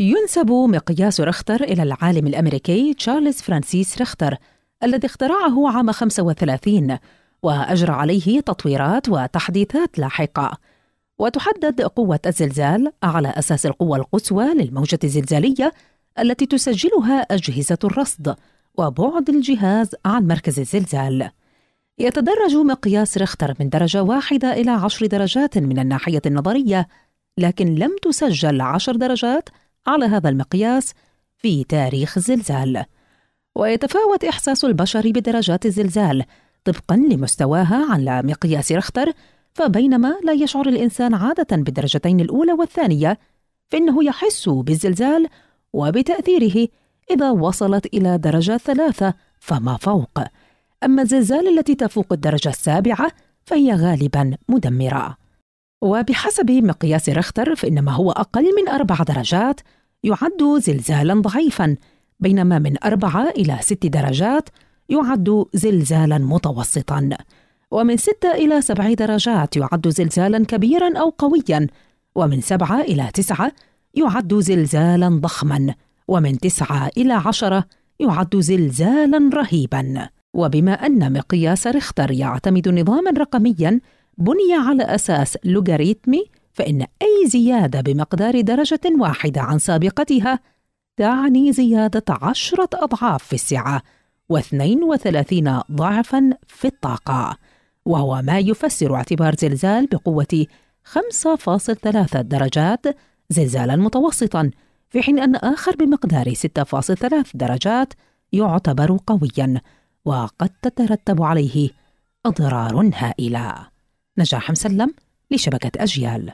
ينسب مقياس رختر إلى العالم الأمريكي تشارلز فرانسيس رختر الذي اخترعه عام 35 وأجرى عليه تطويرات وتحديثات لاحقة. وتحدد قوة الزلزال على أساس القوة القصوى للموجة الزلزالية التي تسجلها أجهزة الرصد وبعد الجهاز عن مركز الزلزال. يتدرج مقياس رختر من درجة واحدة إلى عشر درجات من الناحية النظرية لكن لم تسجل عشر درجات على هذا المقياس في تاريخ الزلزال. ويتفاوت إحساس البشر بدرجات الزلزال طبقا لمستواها على مقياس رختر فبينما لا يشعر الإنسان عادة بالدرجتين الأولى والثانية فإنه يحس بالزلزال وبتأثيره إذا وصلت إلى درجة ثلاثة فما فوق. أما الزلزال التي تفوق الدرجة السابعة فهي غالبا مدمرة. وبحسب مقياس رختر فإن ما هو أقل من أربع درجات يعد زلزالا ضعيفا بينما من أربعة إلى ست درجات يعد زلزالا متوسطا. ومن ستة إلى سبع درجات يعد زلزالا كبيرا أو قويا. ومن سبعة إلى تسعة يعد زلزالا ضخما. ومن تسعة إلى عشرة يعد زلزالا رهيبا. وبما أن مقياس ريختر يعتمد نظاما رقميا بني على أساس لوغاريتمي فإن أي زيادة بمقدار درجة واحدة عن سابقتها تعني زيادة عشرة أضعاف في السعة واثنين وثلاثين ضعفا في الطاقة وهو ما يفسر اعتبار زلزال بقوة 5.3 درجات زلزالا متوسطا في حين أن آخر بمقدار 6.3 درجات يعتبر قويا وقد تترتب عليه أضرار هائلة. نجاح مسلم لشبكة أجيال.